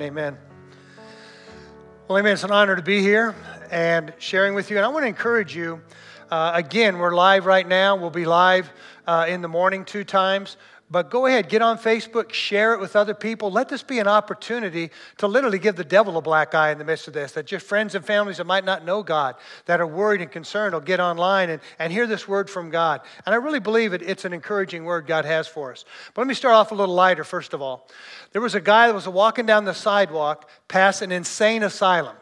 Amen. Well, amen. It's an honor to be here and sharing with you. And I want to encourage you. Uh, again, we're live right now. We'll be live uh, in the morning two times. But go ahead, get on Facebook, share it with other people. Let this be an opportunity to literally give the devil a black eye in the midst of this. That your friends and families that might not know God, that are worried and concerned, will get online and, and hear this word from God. And I really believe it, it's an encouraging word God has for us. But let me start off a little lighter, first of all. There was a guy that was walking down the sidewalk past an insane asylum.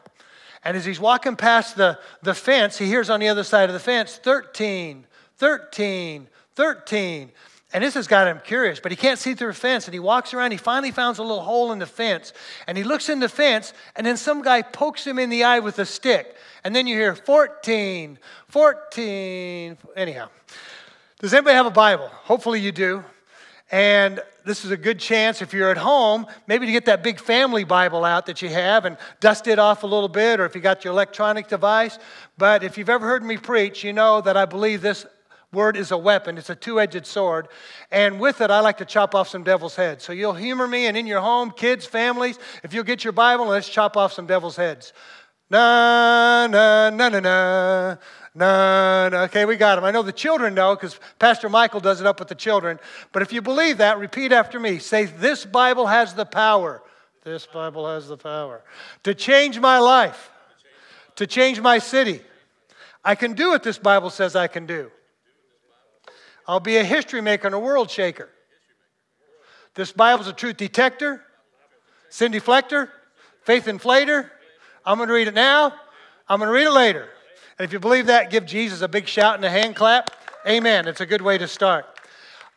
And as he's walking past the, the fence, he hears on the other side of the fence 13, 13, 13. And this has got him curious, but he can't see through a fence. And he walks around, he finally finds a little hole in the fence. And he looks in the fence, and then some guy pokes him in the eye with a stick. And then you hear 14, 14. Anyhow, does anybody have a Bible? Hopefully you do. And this is a good chance if you're at home, maybe to get that big family Bible out that you have and dust it off a little bit, or if you got your electronic device. But if you've ever heard me preach, you know that I believe this word is a weapon, it's a two edged sword. And with it, I like to chop off some devil's heads. So you'll humor me, and in your home, kids, families, if you'll get your Bible, let's chop off some devil's heads. Na, na, na, na, na. No, no. Okay, we got them. I know the children know because Pastor Michael does it up with the children. But if you believe that, repeat after me. Say, This Bible has the power. This Bible has the power to change my life, to change my city. I can do what this Bible says I can do. I'll be a history maker and a world shaker. This Bible's a truth detector, sin deflector, faith inflator. I'm going to read it now. I'm going to read it later. And if you believe that, give Jesus a big shout and a hand clap. Amen. It's a good way to start.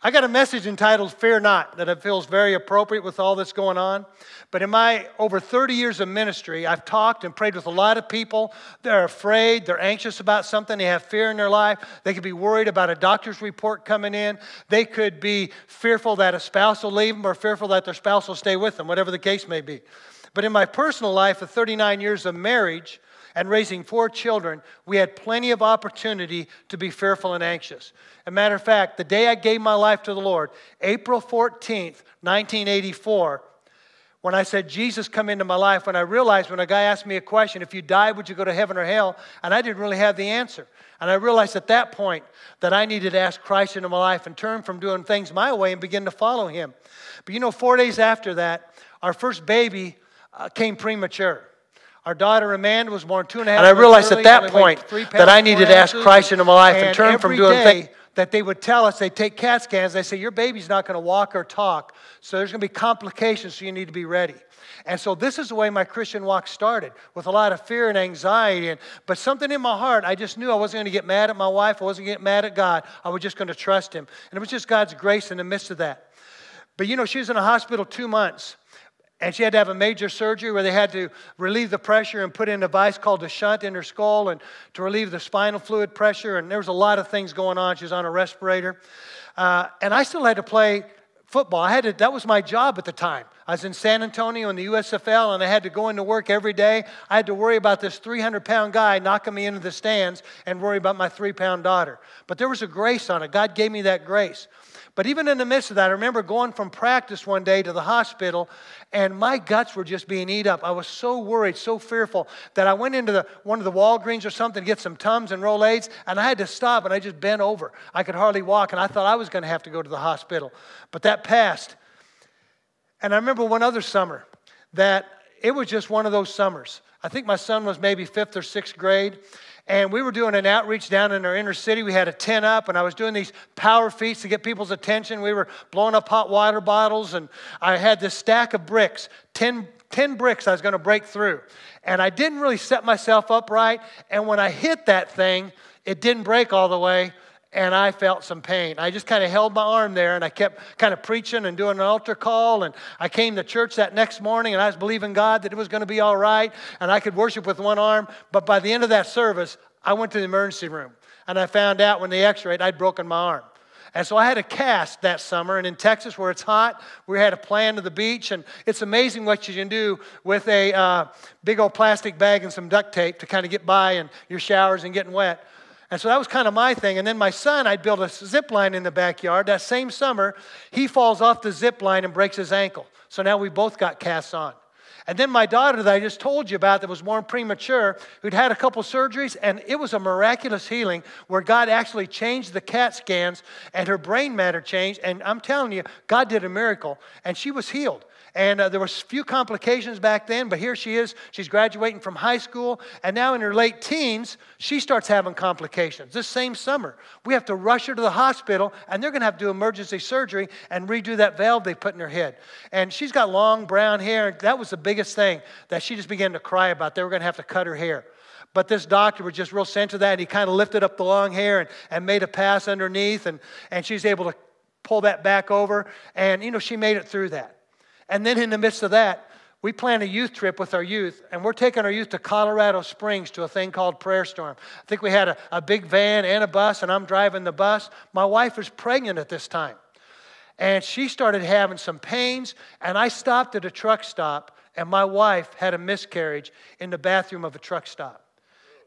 I got a message entitled Fear Not that feels very appropriate with all that's going on. But in my over 30 years of ministry, I've talked and prayed with a lot of people. They're afraid, they're anxious about something, they have fear in their life. They could be worried about a doctor's report coming in. They could be fearful that a spouse will leave them or fearful that their spouse will stay with them, whatever the case may be. But in my personal life of 39 years of marriage, and raising four children, we had plenty of opportunity to be fearful and anxious. As a matter of fact, the day I gave my life to the Lord, April 14th, 1984, when I said, Jesus, come into my life, when I realized when a guy asked me a question, if you died, would you go to heaven or hell? And I didn't really have the answer. And I realized at that point that I needed to ask Christ into my life and turn from doing things my way and begin to follow him. But you know, four days after that, our first baby uh, came premature. Our daughter Amanda was born two and a half. And I realized at that point that I needed to ask Christ into my life and, and turn from doing things that they would tell us, they take CAT scans, they say, Your baby's not going to walk or talk, so there's going to be complications, so you need to be ready. And so this is the way my Christian walk started, with a lot of fear and anxiety. And, but something in my heart, I just knew I wasn't going to get mad at my wife, I wasn't going to get mad at God. I was just going to trust Him. And it was just God's grace in the midst of that. But you know, she was in a hospital two months. And she had to have a major surgery where they had to relieve the pressure and put in a device called a shunt in her skull and to relieve the spinal fluid pressure. And there was a lot of things going on. She was on a respirator. Uh, and I still had to play football. I had to, that was my job at the time. I was in San Antonio in the USFL and I had to go into work every day. I had to worry about this 300 pound guy knocking me into the stands and worry about my three pound daughter. But there was a grace on it. God gave me that grace. But even in the midst of that, I remember going from practice one day to the hospital, and my guts were just being eat up. I was so worried, so fearful that I went into the, one of the Walgreens or something to get some Tums and Rolaids, and I had to stop, and I just bent over. I could hardly walk, and I thought I was going to have to go to the hospital. But that passed. And I remember one other summer that it was just one of those summers. I think my son was maybe fifth or sixth grade, and we were doing an outreach down in our inner city. We had a tent up, and I was doing these power feats to get people's attention. We were blowing up hot water bottles, and I had this stack of bricks 10, 10 bricks I was going to break through. And I didn't really set myself up right. And when I hit that thing, it didn't break all the way and I felt some pain. I just kind of held my arm there and I kept kind of preaching and doing an altar call. And I came to church that next morning and I was believing God that it was going to be all right and I could worship with one arm. But by the end of that service, I went to the emergency room and I found out when they x rayed, I'd broken my arm. And so I had a cast that summer. And in Texas, where it's hot, we had a plan to the beach. And it's amazing what you can do with a uh, big old plastic bag and some duct tape to kind of get by in your showers and getting wet. And so that was kind of my thing. And then my son, I'd built a zip line in the backyard. That same summer, he falls off the zip line and breaks his ankle. So now we both got casts on. And then my daughter that I just told you about that was born premature, who'd had a couple surgeries, and it was a miraculous healing where God actually changed the CAT scans and her brain matter changed. And I'm telling you, God did a miracle, and she was healed. And uh, there was few complications back then, but here she is. She's graduating from high school, and now in her late teens, she starts having complications. This same summer, we have to rush her to the hospital, and they're going to have to do emergency surgery and redo that valve they put in her head. And she's got long brown hair, and that was the biggest thing that she just began to cry about. They were going to have to cut her hair. But this doctor was just real sensitive to that. And he kind of lifted up the long hair and, and made a pass underneath, and, and she's able to pull that back over. And, you know, she made it through that. And then in the midst of that, we plan a youth trip with our youth, and we're taking our youth to Colorado Springs to a thing called Prayer Storm. I think we had a, a big van and a bus, and I'm driving the bus. My wife was pregnant at this time, and she started having some pains, and I stopped at a truck stop, and my wife had a miscarriage in the bathroom of a truck stop.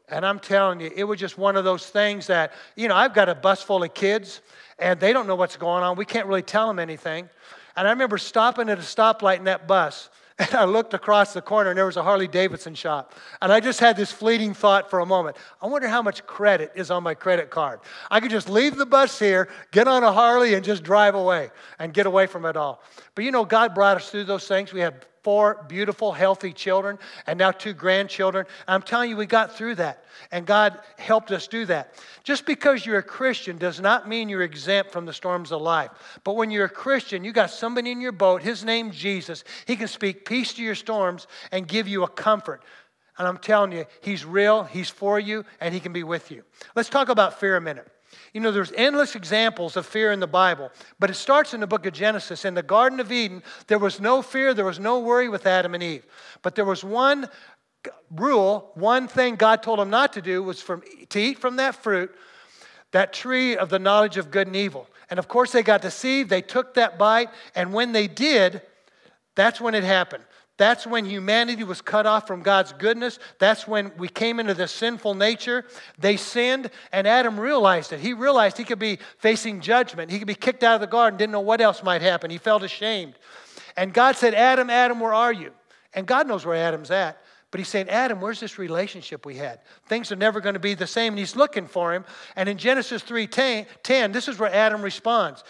And I'm telling you, it was just one of those things that, you know, I've got a bus full of kids, and they don't know what's going on. We can't really tell them anything. And I remember stopping at a stoplight in that bus, and I looked across the corner, and there was a Harley Davidson shop. And I just had this fleeting thought for a moment I wonder how much credit is on my credit card. I could just leave the bus here, get on a Harley, and just drive away and get away from it all. But you know, God brought us through those things. We had four beautiful, healthy children, and now two grandchildren. I'm telling you, we got through that, and God helped us do that. Just because you're a Christian does not mean you're exempt from the storms of life. But when you're a Christian, you got somebody in your boat, his name's Jesus. He can speak peace to your storms and give you a comfort. And I'm telling you, he's real, he's for you, and he can be with you. Let's talk about fear a minute. You know, there's endless examples of fear in the Bible, but it starts in the book of Genesis. In the Garden of Eden, there was no fear, there was no worry with Adam and Eve. But there was one rule, one thing God told them not to do was from, to eat from that fruit, that tree of the knowledge of good and evil. And of course, they got deceived, they took that bite, and when they did, that's when it happened. That's when humanity was cut off from God's goodness. That's when we came into this sinful nature. They sinned, and Adam realized it. He realized he could be facing judgment. He could be kicked out of the garden, didn't know what else might happen. He felt ashamed. And God said, Adam, Adam, where are you? And God knows where Adam's at. But he's saying, Adam, where's this relationship we had? Things are never going to be the same. And he's looking for him. And in Genesis 3 10, this is where Adam responds.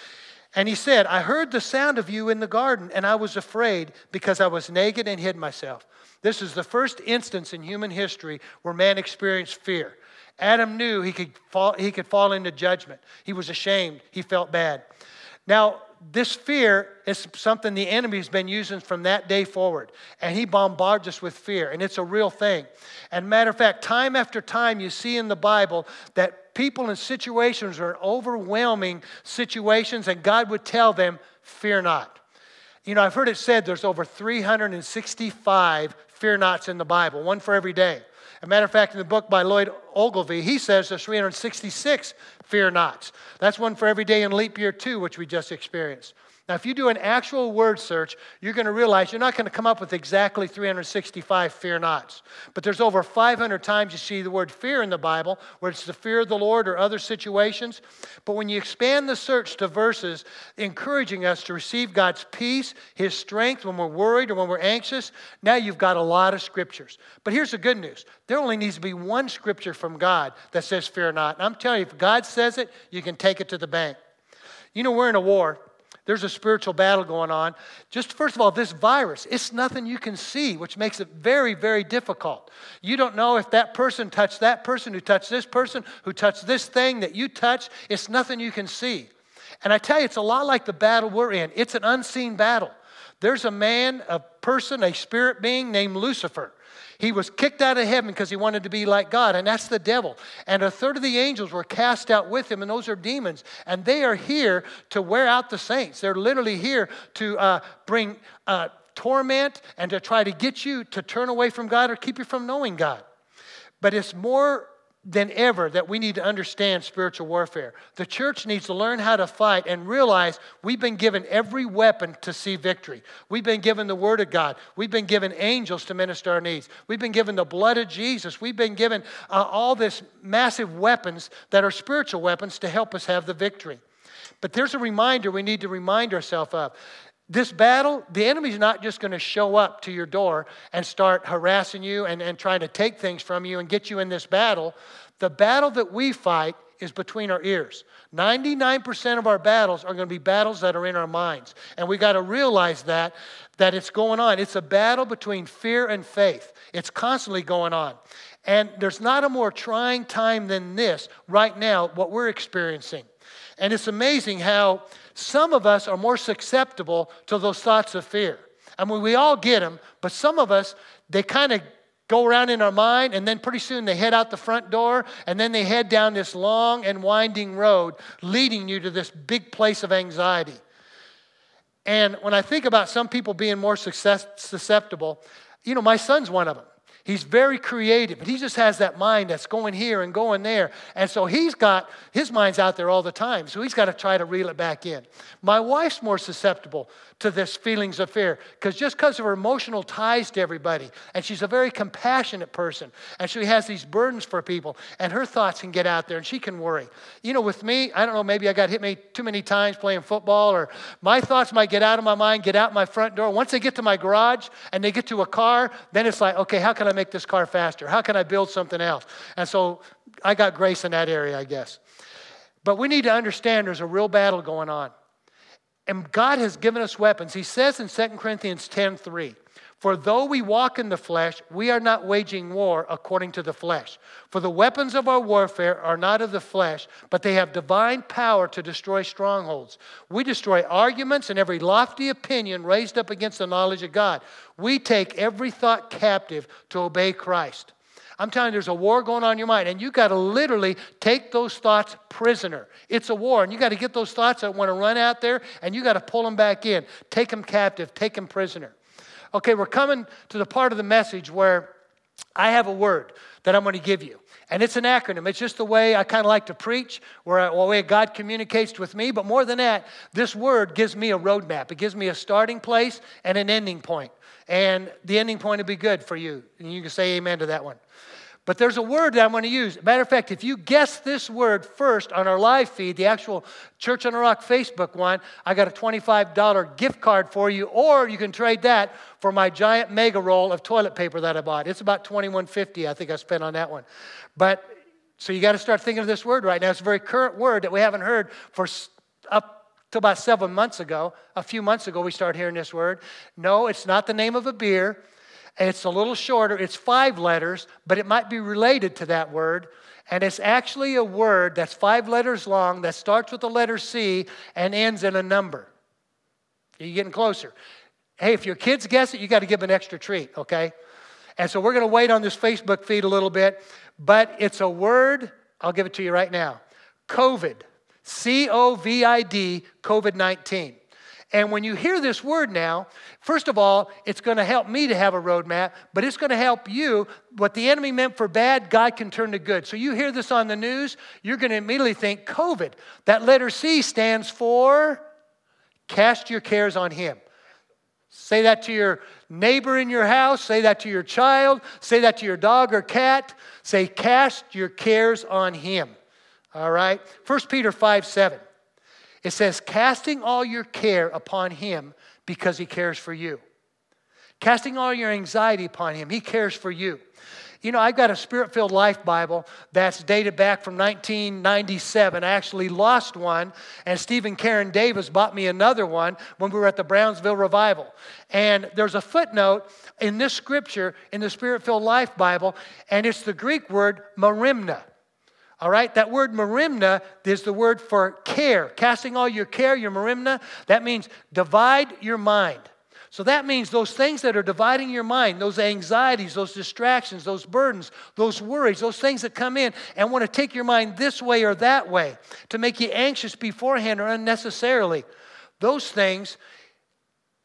And he said, I heard the sound of you in the garden, and I was afraid because I was naked and hid myself. This is the first instance in human history where man experienced fear. Adam knew he could fall, he could fall into judgment. He was ashamed. He felt bad. Now, this fear is something the enemy's been using from that day forward. And he bombards us with fear, and it's a real thing. And matter of fact, time after time, you see in the Bible that people in situations in overwhelming situations, and God would tell them, Fear not. You know, I've heard it said there's over 365 fear nots in the Bible, one for every day. A matter of fact, in the book by Lloyd Ogilvie, he says there's 366 fear nots. That's one for every day in leap year two, which we just experienced. Now, if you do an actual word search, you're going to realize you're not going to come up with exactly 365 fear nots. But there's over 500 times you see the word fear in the Bible, where it's the fear of the Lord or other situations. But when you expand the search to verses encouraging us to receive God's peace, His strength when we're worried or when we're anxious, now you've got a lot of scriptures. But here's the good news there only needs to be one scripture from God that says fear not. And I'm telling you, if God says it, you can take it to the bank. You know, we're in a war. There's a spiritual battle going on. Just first of all, this virus, it's nothing you can see, which makes it very, very difficult. You don't know if that person touched that person, who touched this person, who touched this thing that you touched. It's nothing you can see. And I tell you, it's a lot like the battle we're in. It's an unseen battle. There's a man, a person, a spirit being named Lucifer. He was kicked out of heaven because he wanted to be like God, and that's the devil. And a third of the angels were cast out with him, and those are demons. And they are here to wear out the saints. They're literally here to uh, bring uh, torment and to try to get you to turn away from God or keep you from knowing God. But it's more than ever that we need to understand spiritual warfare. The church needs to learn how to fight and realize we've been given every weapon to see victory. We've been given the Word of God. We've been given angels to minister our needs. We've been given the blood of Jesus. We've been given uh, all this massive weapons that are spiritual weapons to help us have the victory. But there's a reminder we need to remind ourselves of. This battle, the enemy's not just going to show up to your door and start harassing you and, and trying to take things from you and get you in this battle. The battle that we fight is between our ears. 99% of our battles are going to be battles that are in our minds. And we got to realize that that it's going on. It's a battle between fear and faith. It's constantly going on. And there's not a more trying time than this right now what we're experiencing. And it's amazing how some of us are more susceptible to those thoughts of fear. I mean, we all get them, but some of us, they kind of go around in our mind, and then pretty soon they head out the front door, and then they head down this long and winding road leading you to this big place of anxiety. And when I think about some people being more success, susceptible, you know, my son's one of them. He's very creative, but he just has that mind that's going here and going there. And so he's got, his mind's out there all the time. So he's got to try to reel it back in. My wife's more susceptible to this feelings of fear because just because of her emotional ties to everybody, and she's a very compassionate person, and she has these burdens for people, and her thoughts can get out there and she can worry. You know, with me, I don't know, maybe I got hit me too many times playing football, or my thoughts might get out of my mind, get out my front door. Once they get to my garage and they get to a car, then it's like, okay, how can I make this car faster? How can I build something else? And so I got grace in that area, I guess. But we need to understand there's a real battle going on. And God has given us weapons. He says in 2 Corinthians 10 3, For though we walk in the flesh, we are not waging war according to the flesh. For the weapons of our warfare are not of the flesh, but they have divine power to destroy strongholds. We destroy arguments and every lofty opinion raised up against the knowledge of God. We take every thought captive to obey Christ. I'm telling you, there's a war going on in your mind, and you got to literally take those thoughts prisoner. It's a war, and you got to get those thoughts that want to run out there, and you got to pull them back in. Take them captive, take them prisoner. Okay, we're coming to the part of the message where I have a word that I'm going to give you. And it's an acronym. It's just the way I kind of like to preach, where I, the way God communicates with me. But more than that, this word gives me a roadmap. It gives me a starting place and an ending point. And the ending point will be good for you. And you can say amen to that one. But there's a word that I'm going to use. Matter of fact, if you guess this word first on our live feed, the actual Church on the Rock Facebook one, I got a $25 gift card for you, or you can trade that for my giant mega roll of toilet paper that I bought. It's about $21.50, I think I spent on that one. But so you got to start thinking of this word right now. It's a very current word that we haven't heard for up to about seven months ago. A few months ago, we started hearing this word. No, it's not the name of a beer. It's a little shorter, it's five letters, but it might be related to that word. And it's actually a word that's five letters long that starts with the letter C and ends in a number. You're getting closer. Hey, if your kids guess it, you got to give them an extra treat, okay? And so we're going to wait on this Facebook feed a little bit, but it's a word, I'll give it to you right now COVID. C O V I D, COVID 19. And when you hear this word now, first of all, it's going to help me to have a roadmap, but it's going to help you. What the enemy meant for bad, God can turn to good. So you hear this on the news, you're going to immediately think COVID. That letter C stands for cast your cares on Him. Say that to your neighbor in your house. Say that to your child. Say that to your dog or cat. Say, cast your cares on Him. All right? 1 Peter 5 7. It says, casting all your care upon him because he cares for you. Casting all your anxiety upon him, he cares for you. You know, I've got a Spirit filled Life Bible that's dated back from 1997. I actually lost one, and Stephen Karen Davis bought me another one when we were at the Brownsville Revival. And there's a footnote in this scripture in the Spirit filled Life Bible, and it's the Greek word merimna. All right, that word merimna is the word for care. Casting all your care, your merimna, that means divide your mind. So that means those things that are dividing your mind, those anxieties, those distractions, those burdens, those worries, those things that come in and want to take your mind this way or that way to make you anxious beforehand or unnecessarily. Those things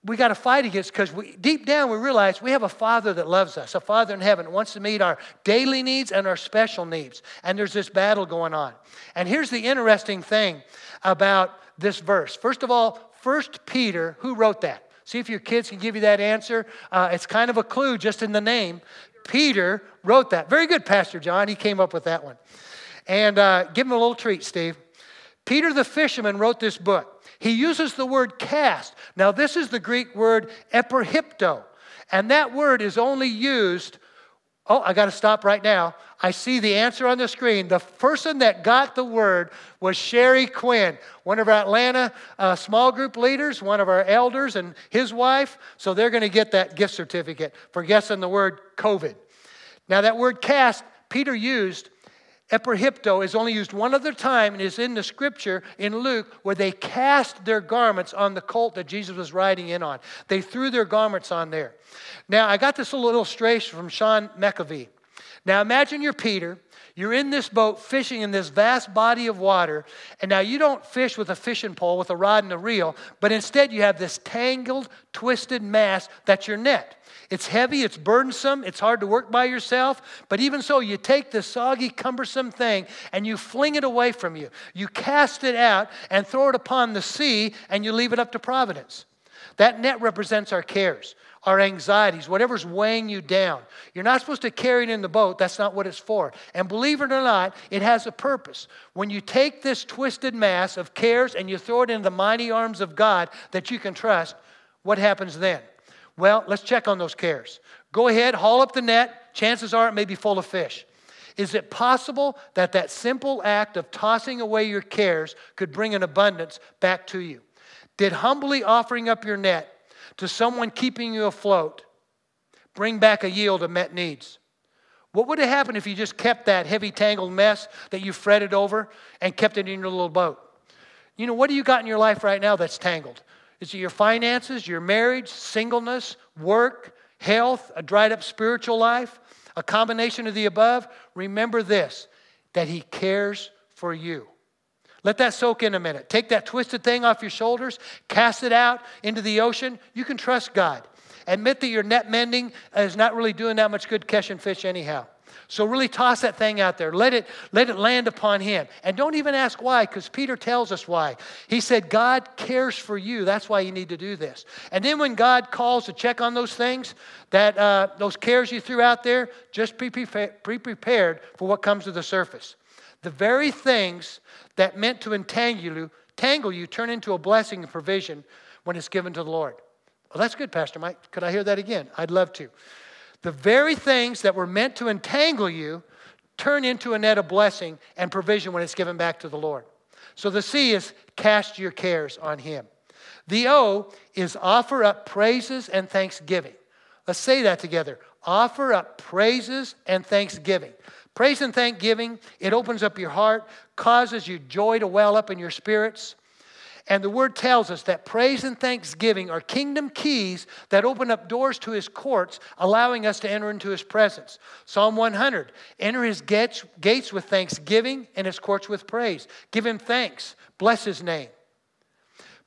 we got to fight against because we deep down we realize we have a father that loves us, a father in heaven wants to meet our daily needs and our special needs. And there's this battle going on. And here's the interesting thing about this verse. First of all, First Peter, who wrote that? See if your kids can give you that answer. Uh, it's kind of a clue just in the name. Peter wrote that. Very good, Pastor John. He came up with that one. And uh, give him a little treat, Steve. Peter the fisherman wrote this book. He uses the word cast. Now, this is the Greek word epiripto, and that word is only used. Oh, I got to stop right now. I see the answer on the screen. The person that got the word was Sherry Quinn, one of our Atlanta uh, small group leaders, one of our elders, and his wife. So they're going to get that gift certificate for guessing the word COVID. Now, that word cast, Peter used Epiripto is only used one other time and is in the scripture in Luke where they cast their garments on the colt that Jesus was riding in on. They threw their garments on there. Now, I got this little illustration from Sean McAvee. Now, imagine you're Peter. You're in this boat fishing in this vast body of water, and now you don't fish with a fishing pole with a rod and a reel, but instead you have this tangled, twisted mass that's your net. It's heavy, it's burdensome, it's hard to work by yourself, but even so, you take this soggy, cumbersome thing and you fling it away from you. You cast it out and throw it upon the sea and you leave it up to providence. That net represents our cares, our anxieties, whatever's weighing you down. You're not supposed to carry it in the boat. That's not what it's for. And believe it or not, it has a purpose. When you take this twisted mass of cares and you throw it in the mighty arms of God that you can trust, what happens then? Well, let's check on those cares. Go ahead, haul up the net. Chances are it may be full of fish. Is it possible that that simple act of tossing away your cares could bring an abundance back to you? Did humbly offering up your net to someone keeping you afloat bring back a yield of met needs? What would have happened if you just kept that heavy tangled mess that you fretted over and kept it in your little boat? You know, what do you got in your life right now that's tangled? Is it your finances, your marriage, singleness, work, health, a dried up spiritual life, a combination of the above? Remember this that He cares for you. Let that soak in a minute. Take that twisted thing off your shoulders, cast it out into the ocean. You can trust God. Admit that your net mending is not really doing that much good catching fish, anyhow. So really toss that thing out there. Let it, let it land upon him. And don't even ask why, because Peter tells us why. He said, God cares for you. That's why you need to do this. And then when God calls to check on those things, that uh, those cares you threw out there, just be pre prepared for what comes to the surface. The very things that meant to entangle you, tangle you turn into a blessing and provision when it's given to the Lord. Well, that's good, Pastor Mike. Could I hear that again? I'd love to. The very things that were meant to entangle you turn into a net of blessing and provision when it's given back to the Lord. So the C is cast your cares on Him. The O is offer up praises and thanksgiving. Let's say that together. Offer up praises and thanksgiving. Praise and thanksgiving, it opens up your heart, causes your joy to well up in your spirits. And the word tells us that praise and thanksgiving are kingdom keys that open up doors to his courts, allowing us to enter into his presence. Psalm 100 Enter his gates, gates with thanksgiving and his courts with praise. Give him thanks, bless his name.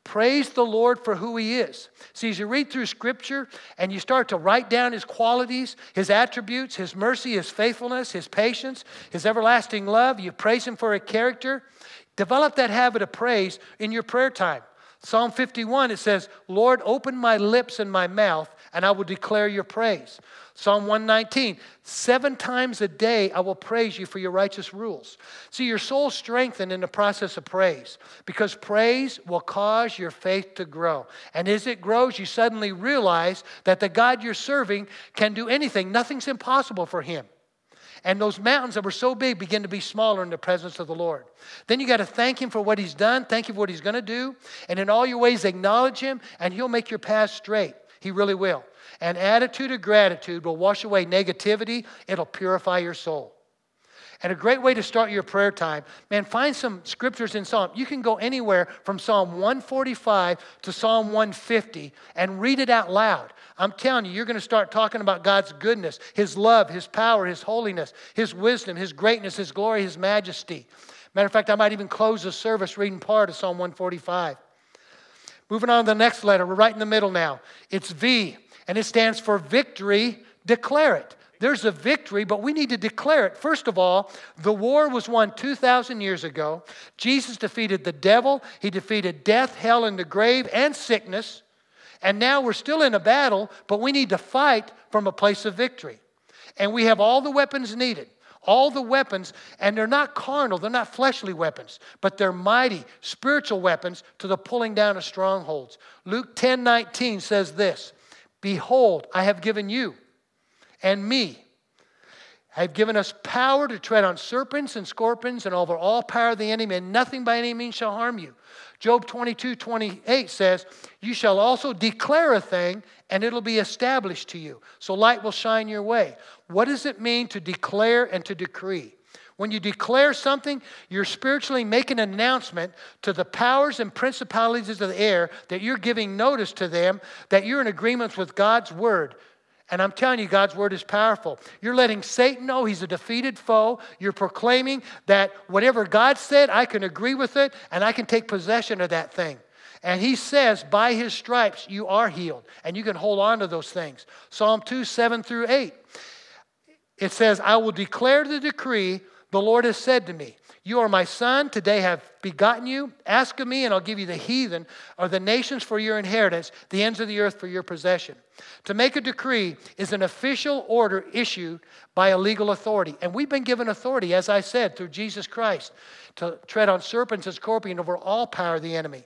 Praise the Lord for who He is. See, as you read through Scripture and you start to write down His qualities, His attributes, His mercy, His faithfulness, His patience, His everlasting love, you praise Him for a character, Develop that habit of praise in your prayer time. Psalm 51, it says, Lord, open my lips and my mouth, and I will declare your praise. Psalm 119, seven times a day I will praise you for your righteous rules. See, your soul strengthened in the process of praise because praise will cause your faith to grow. And as it grows, you suddenly realize that the God you're serving can do anything, nothing's impossible for him. And those mountains that were so big begin to be smaller in the presence of the Lord. Then you got to thank Him for what He's done, thank Him for what He's going to do, and in all your ways acknowledge Him, and He'll make your path straight. He really will. An attitude of gratitude will wash away negativity, it'll purify your soul. And a great way to start your prayer time, man, find some scriptures in Psalm. You can go anywhere from Psalm 145 to Psalm 150 and read it out loud. I'm telling you, you're going to start talking about God's goodness, His love, His power, His holiness, His wisdom, His greatness, His glory, His majesty. Matter of fact, I might even close the service reading part of Psalm 145. Moving on to the next letter, we're right in the middle now. It's V, and it stands for victory, declare it. There's a victory, but we need to declare it. First of all, the war was won 2,000 years ago. Jesus defeated the devil, he defeated death, hell, and the grave, and sickness. And now we're still in a battle, but we need to fight from a place of victory. And we have all the weapons needed all the weapons, and they're not carnal, they're not fleshly weapons, but they're mighty spiritual weapons to the pulling down of strongholds. Luke 10 19 says this Behold, I have given you and me. I have given us power to tread on serpents and scorpions and over all power of the enemy, and nothing by any means shall harm you. Job 22 28 says, You shall also declare a thing, and it'll be established to you. So light will shine your way. What does it mean to declare and to decree? When you declare something, you're spiritually making an announcement to the powers and principalities of the air that you're giving notice to them that you're in agreement with God's word. And I'm telling you, God's word is powerful. You're letting Satan know he's a defeated foe. You're proclaiming that whatever God said, I can agree with it and I can take possession of that thing. And he says, by his stripes, you are healed. And you can hold on to those things. Psalm 2 7 through 8. It says, I will declare the decree the Lord has said to me. You are my son, today have begotten you. Ask of me, and I'll give you the heathen or the nations for your inheritance, the ends of the earth for your possession. To make a decree is an official order issued by a legal authority. And we've been given authority, as I said, through Jesus Christ to tread on serpents and scorpions over all power of the enemy.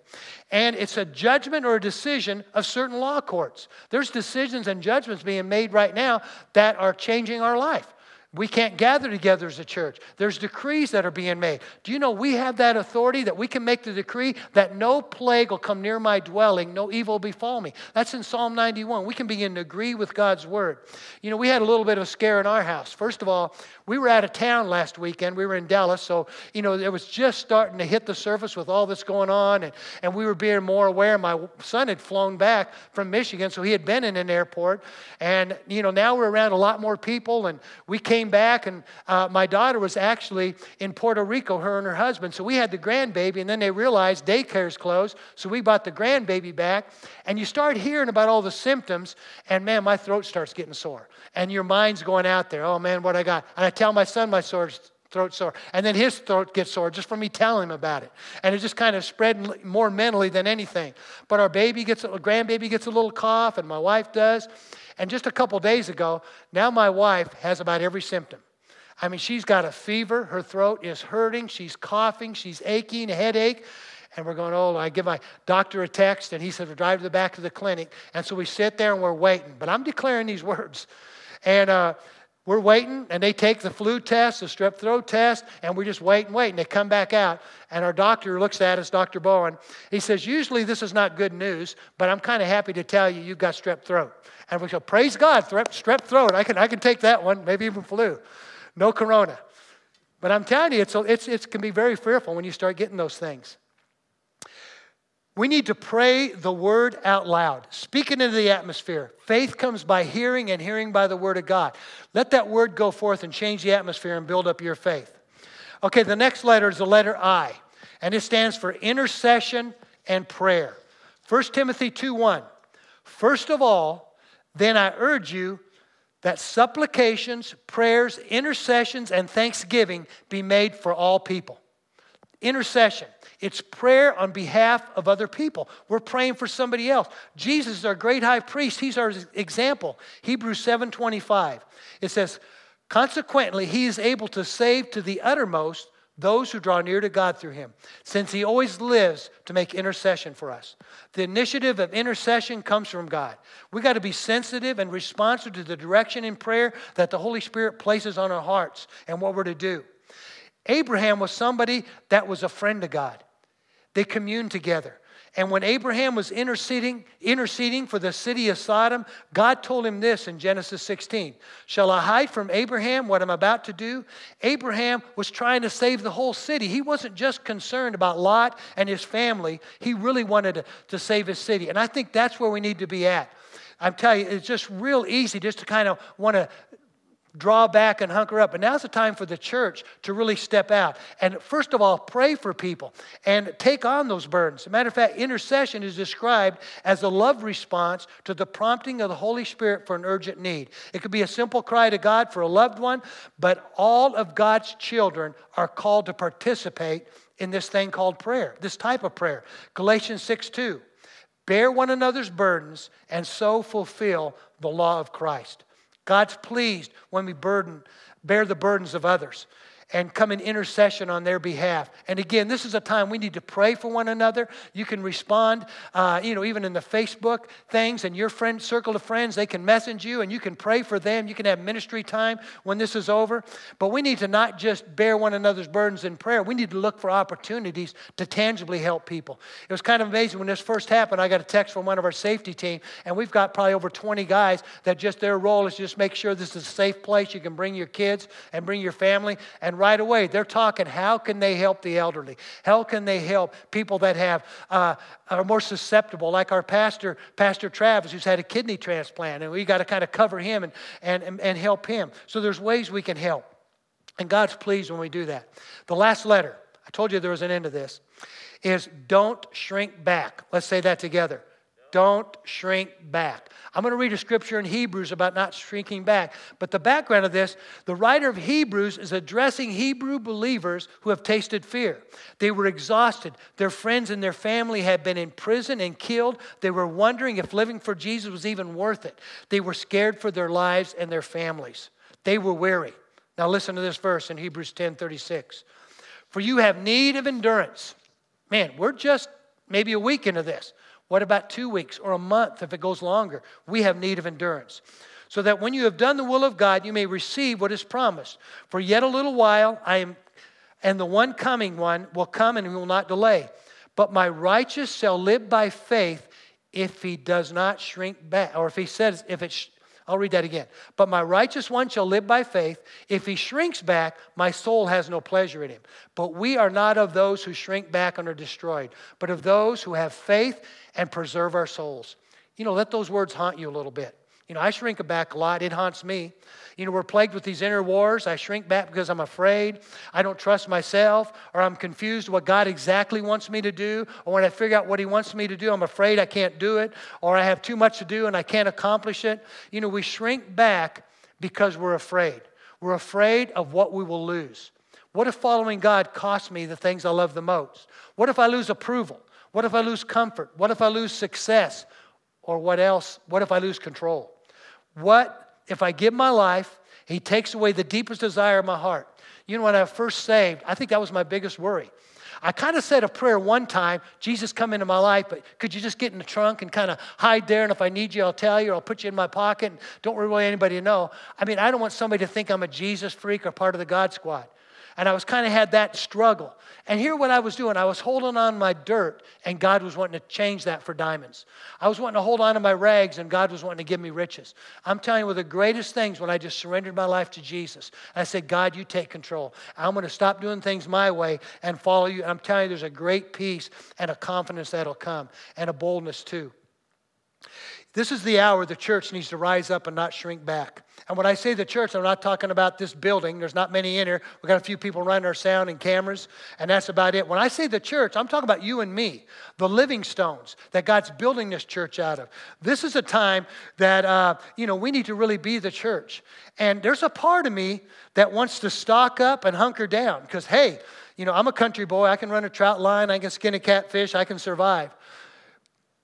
And it's a judgment or a decision of certain law courts. There's decisions and judgments being made right now that are changing our life. We can't gather together as a church. There's decrees that are being made. Do you know we have that authority that we can make the decree that no plague will come near my dwelling, no evil will befall me? That's in Psalm 91. We can begin to agree with God's word. You know, we had a little bit of a scare in our house. First of all, we were out of town last weekend. We were in Dallas, so, you know, it was just starting to hit the surface with all this going on, and, and we were being more aware. My son had flown back from Michigan, so he had been in an airport. And, you know, now we're around a lot more people, and we came came back, and uh, my daughter was actually in Puerto Rico, her and her husband. So we had the grandbaby, and then they realized daycare's closed. So we brought the grandbaby back, and you start hearing about all the symptoms, and man, my throat starts getting sore. And your mind's going out there, oh man, what I got. And I tell my son my sore throat sore. And then his throat gets sore just from me telling him about it. And it just kind of spread more mentally than anything. But our baby gets, a grandbaby gets a little cough, and my wife does. And just a couple days ago, now my wife has about every symptom. I mean, she's got a fever, her throat is hurting, she's coughing, she's aching, a headache. And we're going, oh, I give my doctor a text, and he said, we'll drive to the back of the clinic. And so we sit there and we're waiting. But I'm declaring these words. And uh, we're waiting, and they take the flu test, the strep throat test, and we just wait and wait. And they come back out, and our doctor looks at us, Dr. Bowen. He says, Usually this is not good news, but I'm kind of happy to tell you you've got strep throat. And we go, Praise God, strep, throat. I can, I can take that one, maybe even flu. No corona. But I'm telling you, it's, it's, it can be very fearful when you start getting those things. We need to pray the word out loud, speak it into the atmosphere. Faith comes by hearing, and hearing by the word of God. Let that word go forth and change the atmosphere and build up your faith. Okay, the next letter is the letter I, and it stands for intercession and prayer. 1 Timothy 2 1. First of all, then I urge you that supplications, prayers, intercessions, and thanksgiving be made for all people. Intercession. It's prayer on behalf of other people. We're praying for somebody else. Jesus is our great high priest. He's our example. Hebrews 7:25. It says, "Consequently, he is able to save to the uttermost those who draw near to God through him, since he always lives to make intercession for us. The initiative of intercession comes from God. We got to be sensitive and responsive to the direction in prayer that the Holy Spirit places on our hearts and what we're to do. Abraham was somebody that was a friend of God. They communed together. And when Abraham was interceding, interceding for the city of Sodom, God told him this in Genesis 16 Shall I hide from Abraham what I'm about to do? Abraham was trying to save the whole city. He wasn't just concerned about Lot and his family, he really wanted to, to save his city. And I think that's where we need to be at. I'm telling you, it's just real easy just to kind of want to draw back and hunker up. But now's the time for the church to really step out. And first of all, pray for people and take on those burdens. As a matter of fact, intercession is described as a love response to the prompting of the Holy Spirit for an urgent need. It could be a simple cry to God for a loved one, but all of God's children are called to participate in this thing called prayer, this type of prayer. Galatians 6 2. Bear one another's burdens and so fulfill the law of Christ. God's pleased when we burden, bear the burdens of others and come in intercession on their behalf. And again, this is a time we need to pray for one another. You can respond, uh, you know, even in the Facebook things, and your friend circle of friends, they can message you, and you can pray for them. You can have ministry time when this is over. But we need to not just bear one another's burdens in prayer. We need to look for opportunities to tangibly help people. It was kind of amazing when this first happened. I got a text from one of our safety team, and we've got probably over 20 guys that just their role is just make sure this is a safe place. You can bring your kids and bring your family and right away, they're talking how can they help the elderly? How can they help people that have uh, are more susceptible, like our pastor, Pastor Travis, who's had a kidney transplant, and we got to kind of cover him and, and, and help him. So there's ways we can help. And God's pleased when we do that. The last letter, I told you there was an end to this, is don't shrink back. Let's say that together. Don't shrink back. I'm going to read a scripture in Hebrews about not shrinking back. But the background of this, the writer of Hebrews is addressing Hebrew believers who have tasted fear. They were exhausted. Their friends and their family had been in prison and killed. They were wondering if living for Jesus was even worth it. They were scared for their lives and their families. They were weary. Now listen to this verse in Hebrews 10 36. For you have need of endurance. Man, we're just maybe a week into this. What about two weeks or a month if it goes longer? We have need of endurance. So that when you have done the will of God, you may receive what is promised. For yet a little while, I am, and the one coming one will come and will not delay. But my righteous shall live by faith if he does not shrink back. Or if he says, if it, I'll read that again. But my righteous one shall live by faith. If he shrinks back, my soul has no pleasure in him. But we are not of those who shrink back and are destroyed, but of those who have faith and preserve our souls. You know, let those words haunt you a little bit. You know, I shrink back a lot. It haunts me. You know, we're plagued with these inner wars. I shrink back because I'm afraid. I don't trust myself, or I'm confused what God exactly wants me to do. Or when I figure out what He wants me to do, I'm afraid I can't do it, or I have too much to do and I can't accomplish it. You know, we shrink back because we're afraid. We're afraid of what we will lose. What if following God costs me the things I love the most? What if I lose approval? What if I lose comfort? What if I lose success? Or what else? What if I lose control? What if I give my life, He takes away the deepest desire of my heart? You know, when I first saved, I think that was my biggest worry. I kind of said a prayer one time, Jesus, come into my life, but could you just get in the trunk and kind of hide there? And if I need you, I'll tell you, or I'll put you in my pocket. And don't really want anybody to know. I mean, I don't want somebody to think I'm a Jesus freak or part of the God squad. And I was kind of had that struggle. And here what I was doing, I was holding on my dirt, and God was wanting to change that for diamonds. I was wanting to hold on to my rags, and God was wanting to give me riches. I'm telling you, one of the greatest things when I just surrendered my life to Jesus, I said, God, you take control. I'm going to stop doing things my way and follow you. And I'm telling you, there's a great peace and a confidence that'll come, and a boldness too. This is the hour the church needs to rise up and not shrink back. And when I say the church, I'm not talking about this building. There's not many in here. We've got a few people running our sound and cameras, and that's about it. When I say the church, I'm talking about you and me, the living stones that God's building this church out of. This is a time that, uh, you know, we need to really be the church. And there's a part of me that wants to stock up and hunker down because, hey, you know, I'm a country boy. I can run a trout line. I can skin a catfish. I can survive.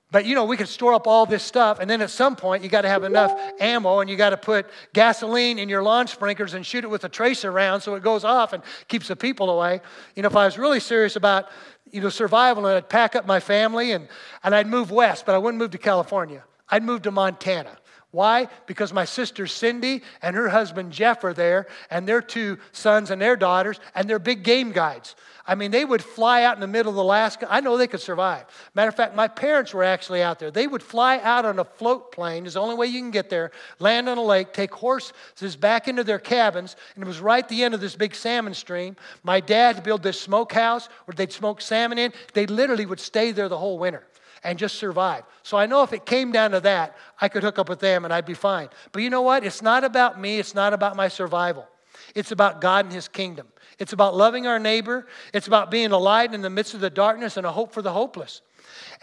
But you know, we can store up all this stuff, and then at some point, you got to have enough ammo, and you got to put gasoline in your lawn sprinklers and shoot it with a tracer round so it goes off and keeps the people away. You know, if I was really serious about you know survival, I'd pack up my family and, and I'd move west, but I wouldn't move to California. I'd move to Montana. Why? Because my sister Cindy and her husband Jeff are there, and their two sons and their daughters, and they're big game guides. I mean, they would fly out in the middle of Alaska. I know they could survive. Matter of fact, my parents were actually out there. They would fly out on a float plane, is the only way you can get there, land on a lake, take horses back into their cabins, and it was right at the end of this big salmon stream. My dad built this smokehouse where they'd smoke salmon in. They literally would stay there the whole winter and just survive. So I know if it came down to that, I could hook up with them and I'd be fine. But you know what? It's not about me, it's not about my survival. It's about God and His kingdom. It's about loving our neighbor. It's about being a light in the midst of the darkness and a hope for the hopeless.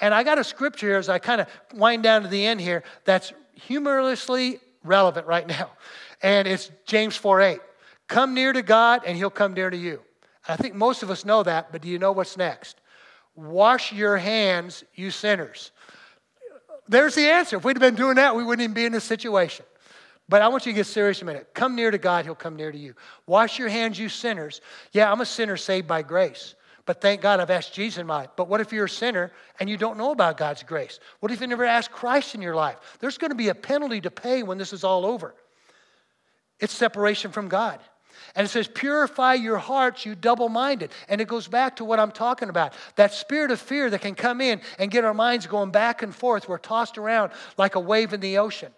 And I got a scripture here as I kind of wind down to the end here that's humorously relevant right now. And it's James 4 8. Come near to God and he'll come near to you. I think most of us know that, but do you know what's next? Wash your hands, you sinners. There's the answer. If we'd have been doing that, we wouldn't even be in this situation. But I want you to get serious a minute. Come near to God, He'll come near to you. Wash your hands, you sinners. Yeah, I'm a sinner saved by grace. But thank God I've asked Jesus in my life. But what if you're a sinner and you don't know about God's grace? What if you never asked Christ in your life? There's going to be a penalty to pay when this is all over. It's separation from God. And it says, purify your hearts, you double minded. And it goes back to what I'm talking about that spirit of fear that can come in and get our minds going back and forth. We're tossed around like a wave in the ocean.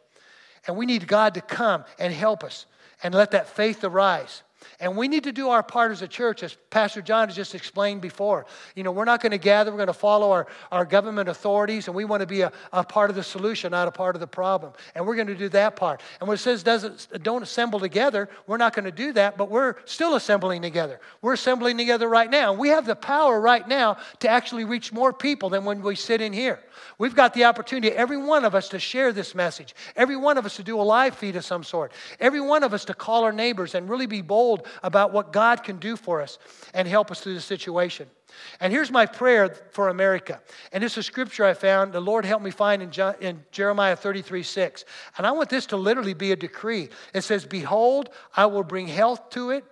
And we need God to come and help us and let that faith arise. And we need to do our part as a church, as Pastor John has just explained before. You know, we're not going to gather, we're going to follow our, our government authorities, and we want to be a, a part of the solution, not a part of the problem. And we're going to do that part. And when it says doesn't, don't assemble together, we're not going to do that, but we're still assembling together. We're assembling together right now. We have the power right now to actually reach more people than when we sit in here. We've got the opportunity, every one of us, to share this message, every one of us to do a live feed of some sort, every one of us to call our neighbors and really be bold about what God can do for us and help us through the situation. And here's my prayer for America. And this is a scripture I found. The Lord helped me find in, John, in, Jeremiah 33 6. And I want this to literally be a decree. It says, Behold, I will bring health to it.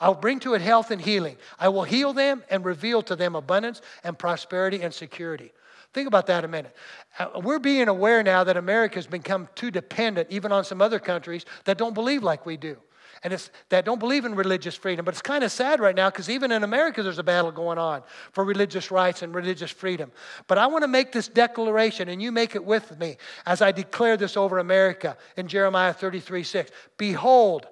I will bring to it health and healing. I will heal them and reveal to them abundance and prosperity and security. Think about that a minute. Uh, we're being aware now that America has become too dependent, even on some other countries that don't believe like we do. And it's that don't believe in religious freedom. But it's kind of sad right now because even in America, there's a battle going on for religious rights and religious freedom. But I want to make this declaration, and you make it with me as I declare this over America in Jeremiah 33 6. Behold,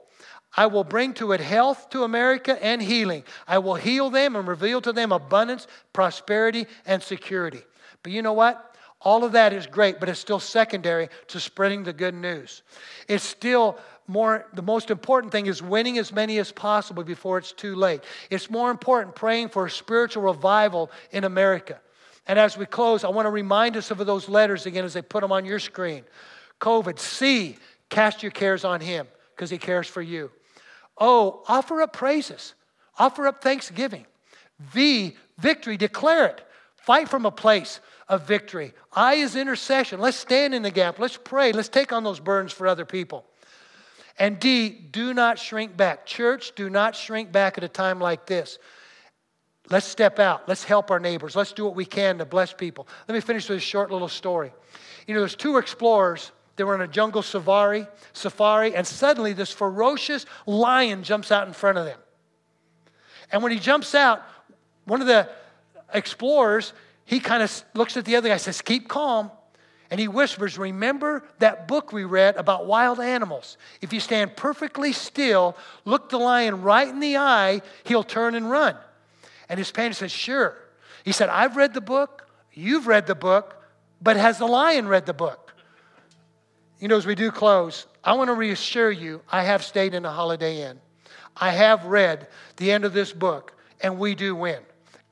I will bring to it health to America and healing. I will heal them and reveal to them abundance, prosperity, and security. But you know what? All of that is great, but it's still secondary to spreading the good news. It's still more, the most important thing is winning as many as possible before it's too late. It's more important praying for a spiritual revival in America. And as we close, I want to remind us of those letters again as they put them on your screen. COVID, C, cast your cares on Him because He cares for you. O, offer up praises, offer up thanksgiving. V, victory, declare it. Fight from a place of victory. I is intercession. Let's stand in the gap. Let's pray. Let's take on those burdens for other people. And D, do not shrink back. Church, do not shrink back at a time like this. Let's step out. Let's help our neighbors. Let's do what we can to bless people. Let me finish with a short little story. You know, there's two explorers. They were in a jungle safari, safari, and suddenly this ferocious lion jumps out in front of them. And when he jumps out, one of the explorers, he kind of looks at the other guy, says, Keep calm. And he whispers, Remember that book we read about wild animals? If you stand perfectly still, look the lion right in the eye, he'll turn and run. And his companion says, Sure. He said, I've read the book, you've read the book, but has the lion read the book? You know, as we do close, I want to reassure you I have stayed in a Holiday Inn. I have read the end of this book, and we do win.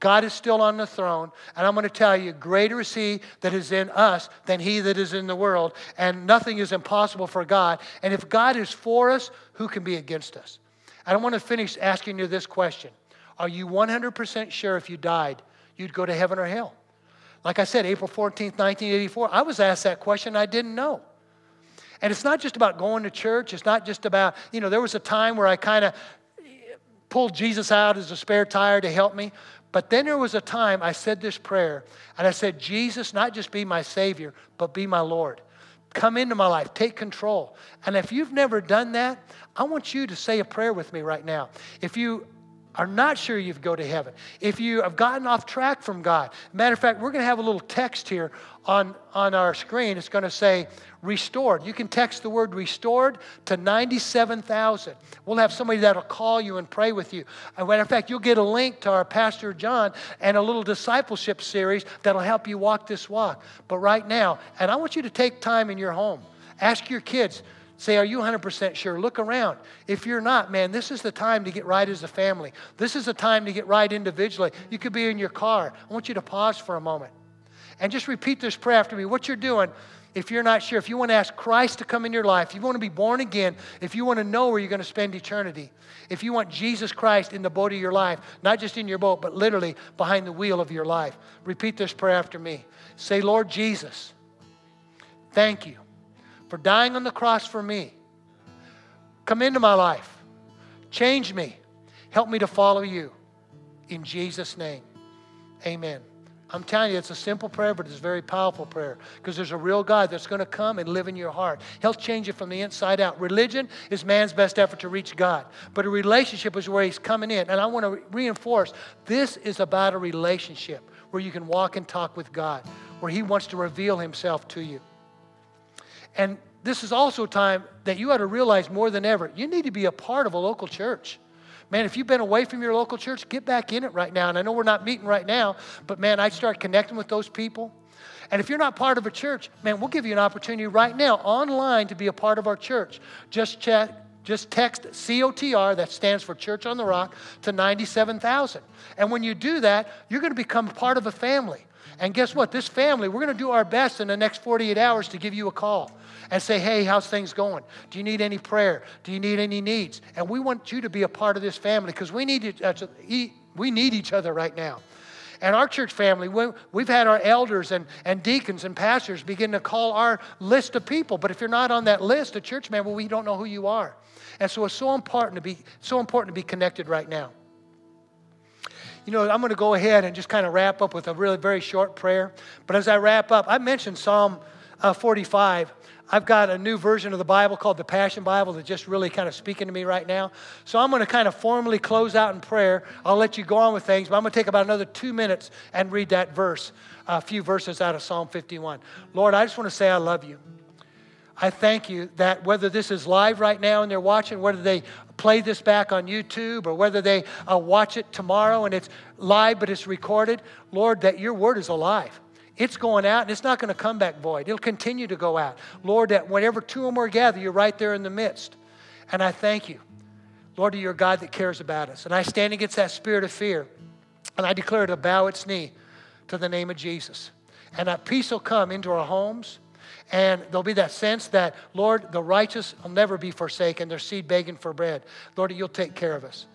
God is still on the throne, and I'm going to tell you, greater is He that is in us than He that is in the world, and nothing is impossible for God. And if God is for us, who can be against us? I don't want to finish asking you this question Are you 100% sure if you died, you'd go to heaven or hell? Like I said, April 14th, 1984, I was asked that question, I didn't know. And it's not just about going to church. It's not just about, you know, there was a time where I kind of pulled Jesus out as a spare tire to help me. But then there was a time I said this prayer, and I said, Jesus, not just be my Savior, but be my Lord. Come into my life, take control. And if you've never done that, I want you to say a prayer with me right now. If you are not sure you go to heaven, if you have gotten off track from God, matter of fact, we're going to have a little text here on, on our screen. It's going to say restored. You can text the word restored to 97,000. We'll have somebody that'll call you and pray with you. As matter of fact, you'll get a link to our Pastor John and a little discipleship series that'll help you walk this walk. But right now, and I want you to take time in your home. Ask your kids, Say, are you 100% sure? Look around. If you're not, man, this is the time to get right as a family. This is the time to get right individually. You could be in your car. I want you to pause for a moment and just repeat this prayer after me. What you're doing, if you're not sure, if you want to ask Christ to come in your life, if you want to be born again, if you want to know where you're going to spend eternity, if you want Jesus Christ in the boat of your life, not just in your boat, but literally behind the wheel of your life, repeat this prayer after me. Say, Lord Jesus, thank you for dying on the cross for me. Come into my life. Change me. Help me to follow you. In Jesus' name, amen. I'm telling you, it's a simple prayer, but it's a very powerful prayer because there's a real God that's going to come and live in your heart. He'll change it from the inside out. Religion is man's best effort to reach God, but a relationship is where He's coming in. And I want to reinforce this is about a relationship where you can walk and talk with God, where He wants to reveal Himself to you. And this is also a time that you ought to realize more than ever you need to be a part of a local church. Man, if you've been away from your local church, get back in it right now. And I know we're not meeting right now, but man, I'd start connecting with those people. And if you're not part of a church, man, we'll give you an opportunity right now online to be a part of our church. Just check, just text COTR, that stands for Church on the Rock, to 97,000. And when you do that, you're going to become part of a family. And guess what? This family, we're going to do our best in the next 48 hours to give you a call and say, hey, how's things going? Do you need any prayer? Do you need any needs? And we want you to be a part of this family because we need, we need each other right now. And our church family, we've had our elders and, and deacons and pastors begin to call our list of people. But if you're not on that list, a church member, we don't know who you are. And so it's so important to be so important to be connected right now. You know, I'm going to go ahead and just kind of wrap up with a really very short prayer. But as I wrap up, I mentioned Psalm uh, 45. I've got a new version of the Bible called the Passion Bible that's just really kind of speaking to me right now. So I'm going to kind of formally close out in prayer. I'll let you go on with things, but I'm going to take about another two minutes and read that verse, a few verses out of Psalm 51. Lord, I just want to say I love you. I thank you that whether this is live right now and they're watching, whether they play this back on YouTube or whether they uh, watch it tomorrow and it's live but it's recorded, Lord, that your word is alive. It's going out and it's not going to come back void. It'll continue to go out. Lord, that whenever two or more gather, you're right there in the midst. And I thank you. Lord, you're a God that cares about us. And I stand against that spirit of fear. And I declare to bow its knee to the name of Jesus. And that peace will come into our homes. And there'll be that sense that, Lord, the righteous will never be forsaken, their seed begging for bread. Lord, you'll take care of us.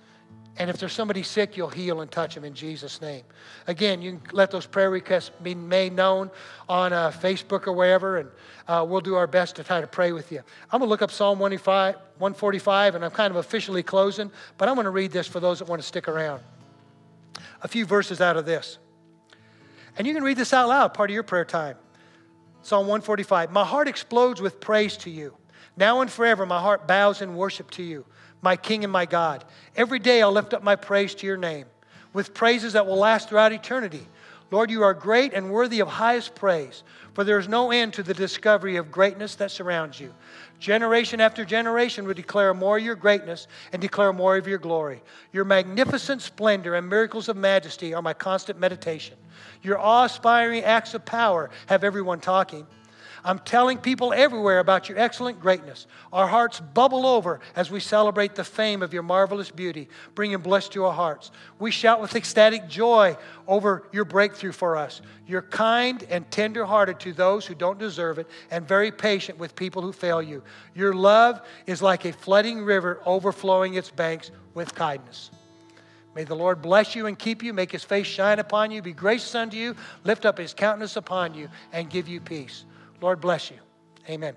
And if there's somebody sick, you'll heal and touch them in Jesus' name. Again, you can let those prayer requests be made known on uh, Facebook or wherever, and uh, we'll do our best to try to pray with you. I'm going to look up Psalm 145, and I'm kind of officially closing, but I'm going to read this for those that want to stick around. A few verses out of this. And you can read this out loud, part of your prayer time. Psalm 145 My heart explodes with praise to you. Now and forever, my heart bows in worship to you my King and my God. Every day I'll lift up my praise to your name with praises that will last throughout eternity. Lord, you are great and worthy of highest praise, for there is no end to the discovery of greatness that surrounds you. Generation after generation will declare more of your greatness and declare more of your glory. Your magnificent splendor and miracles of majesty are my constant meditation. Your awe inspiring acts of power have everyone talking. I'm telling people everywhere about your excellent greatness. Our hearts bubble over as we celebrate the fame of your marvelous beauty, bringing bliss to our hearts. We shout with ecstatic joy over your breakthrough for us. You're kind and tender-hearted to those who don't deserve it and very patient with people who fail you. Your love is like a flooding river overflowing its banks with kindness. May the Lord bless you and keep you, make his face shine upon you, be gracious unto you, lift up his countenance upon you, and give you peace. Lord bless you. Amen.